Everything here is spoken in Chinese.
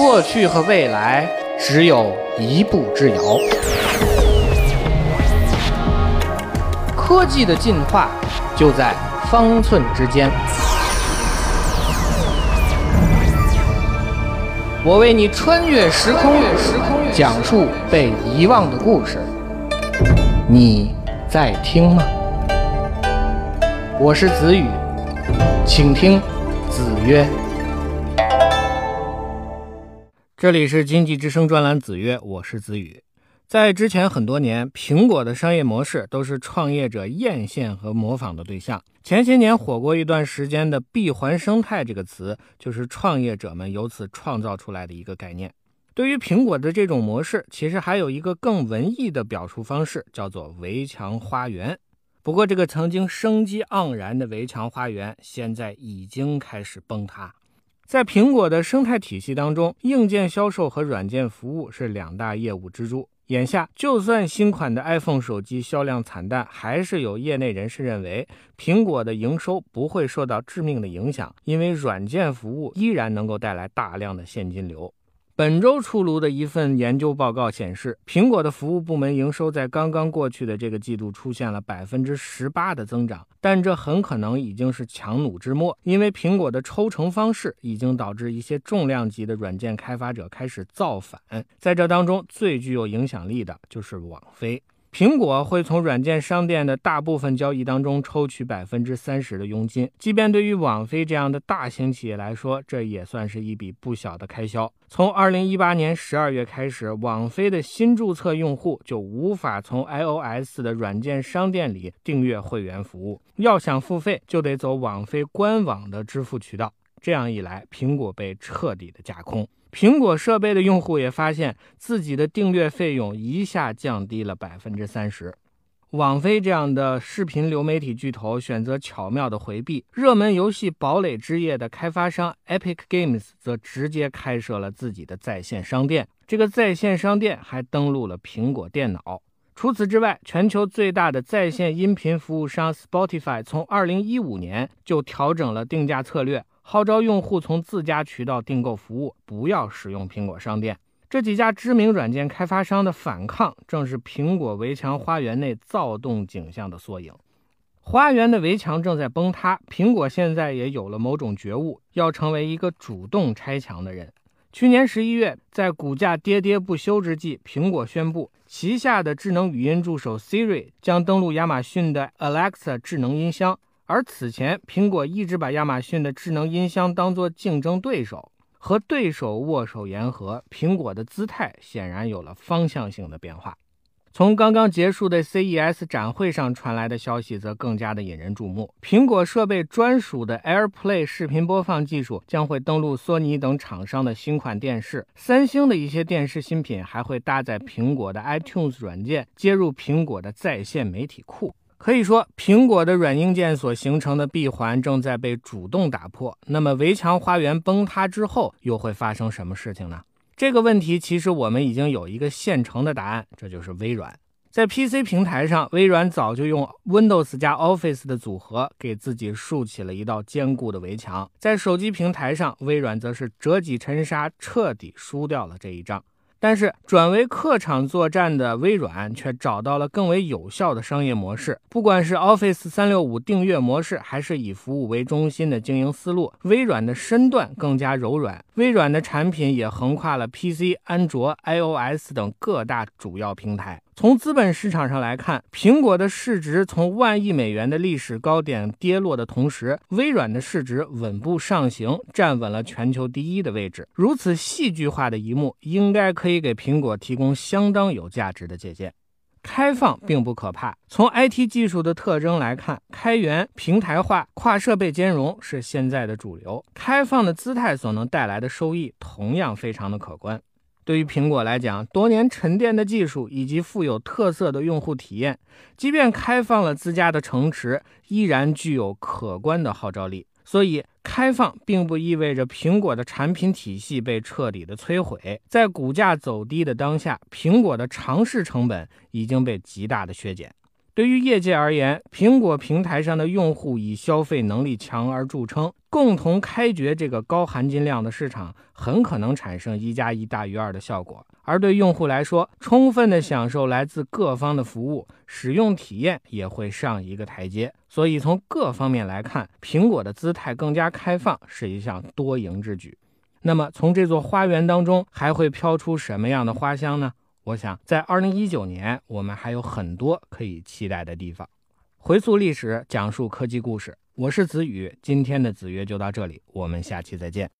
过去和未来只有一步之遥。科技的进化就在方寸之间。我为你穿越时空，讲述被遗忘的故事。你在听吗？我是子宇，请听子曰。这里是经济之声专栏子曰，我是子宇。在之前很多年，苹果的商业模式都是创业者艳羡和模仿的对象。前些年火过一段时间的“闭环生态”这个词，就是创业者们由此创造出来的一个概念。对于苹果的这种模式，其实还有一个更文艺的表述方式，叫做“围墙花园”。不过，这个曾经生机盎然的围墙花园，现在已经开始崩塌。在苹果的生态体系当中，硬件销售和软件服务是两大业务支柱。眼下，就算新款的 iPhone 手机销量惨淡，还是有业内人士认为，苹果的营收不会受到致命的影响，因为软件服务依然能够带来大量的现金流。本周出炉的一份研究报告显示，苹果的服务部门营收在刚刚过去的这个季度出现了百分之十八的增长，但这很可能已经是强弩之末，因为苹果的抽成方式已经导致一些重量级的软件开发者开始造反。在这当中，最具有影响力的就是网飞。苹果会从软件商店的大部分交易当中抽取百分之三十的佣金，即便对于网飞这样的大型企业来说，这也算是一笔不小的开销。从二零一八年十二月开始，网飞的新注册用户就无法从 iOS 的软件商店里订阅会员服务，要想付费就得走网飞官网的支付渠道。这样一来，苹果被彻底的架空。苹果设备的用户也发现自己的订阅费用一下降低了百分之三十。网飞这样的视频流媒体巨头选择巧妙的回避。热门游戏堡垒之夜的开发商 Epic Games 则直接开设了自己的在线商店。这个在线商店还登录了苹果电脑。除此之外，全球最大的在线音频服务商 Spotify 从二零一五年就调整了定价策略。号召用户从自家渠道订购服务，不要使用苹果商店。这几家知名软件开发商的反抗，正是苹果围墙花园内躁动景象的缩影。花园的围墙正在崩塌，苹果现在也有了某种觉悟，要成为一个主动拆墙的人。去年十一月，在股价跌跌不休之际，苹果宣布旗下的智能语音助手 Siri 将登陆亚马逊的 Alexa 智能音箱。而此前，苹果一直把亚马逊的智能音箱当作竞争对手，和对手握手言和。苹果的姿态显然有了方向性的变化。从刚刚结束的 CES 展会上传来的消息，则更加的引人注目。苹果设备专属的 AirPlay 视频播放技术将会登陆索尼等厂商的新款电视，三星的一些电视新品还会搭载苹果的 iTunes 软件，接入苹果的在线媒体库。可以说，苹果的软硬件所形成的闭环正在被主动打破。那么，围墙花园崩塌之后，又会发生什么事情呢？这个问题其实我们已经有一个现成的答案，这就是微软。在 PC 平台上，微软早就用 Windows 加 Office 的组合给自己竖起了一道坚固的围墙；在手机平台上，微软则是折戟沉沙，彻底输掉了这一仗。但是转为客场作战的微软却找到了更为有效的商业模式。不管是 Office 三六五订阅模式，还是以服务为中心的经营思路，微软的身段更加柔软。微软的产品也横跨了 PC、安卓、iOS 等各大主要平台。从资本市场上来看，苹果的市值从万亿美元的历史高点跌落的同时，微软的市值稳步上行，站稳了全球第一的位置。如此戏剧化的一幕，应该可以给苹果提供相当有价值的借鉴。开放并不可怕，从 IT 技术的特征来看，开源、平台化、跨设备兼容是现在的主流。开放的姿态所能带来的收益，同样非常的可观。对于苹果来讲，多年沉淀的技术以及富有特色的用户体验，即便开放了自家的城池，依然具有可观的号召力。所以，开放并不意味着苹果的产品体系被彻底的摧毁。在股价走低的当下，苹果的尝试成本已经被极大的削减。对于业界而言，苹果平台上的用户以消费能力强而著称，共同开掘这个高含金量的市场，很可能产生一加一大于二的效果。而对用户来说，充分的享受来自各方的服务，使用体验也会上一个台阶。所以从各方面来看，苹果的姿态更加开放，是一项多赢之举。那么从这座花园当中，还会飘出什么样的花香呢？我想，在二零一九年，我们还有很多可以期待的地方。回溯历史，讲述科技故事，我是子宇。今天的子曰就到这里，我们下期再见。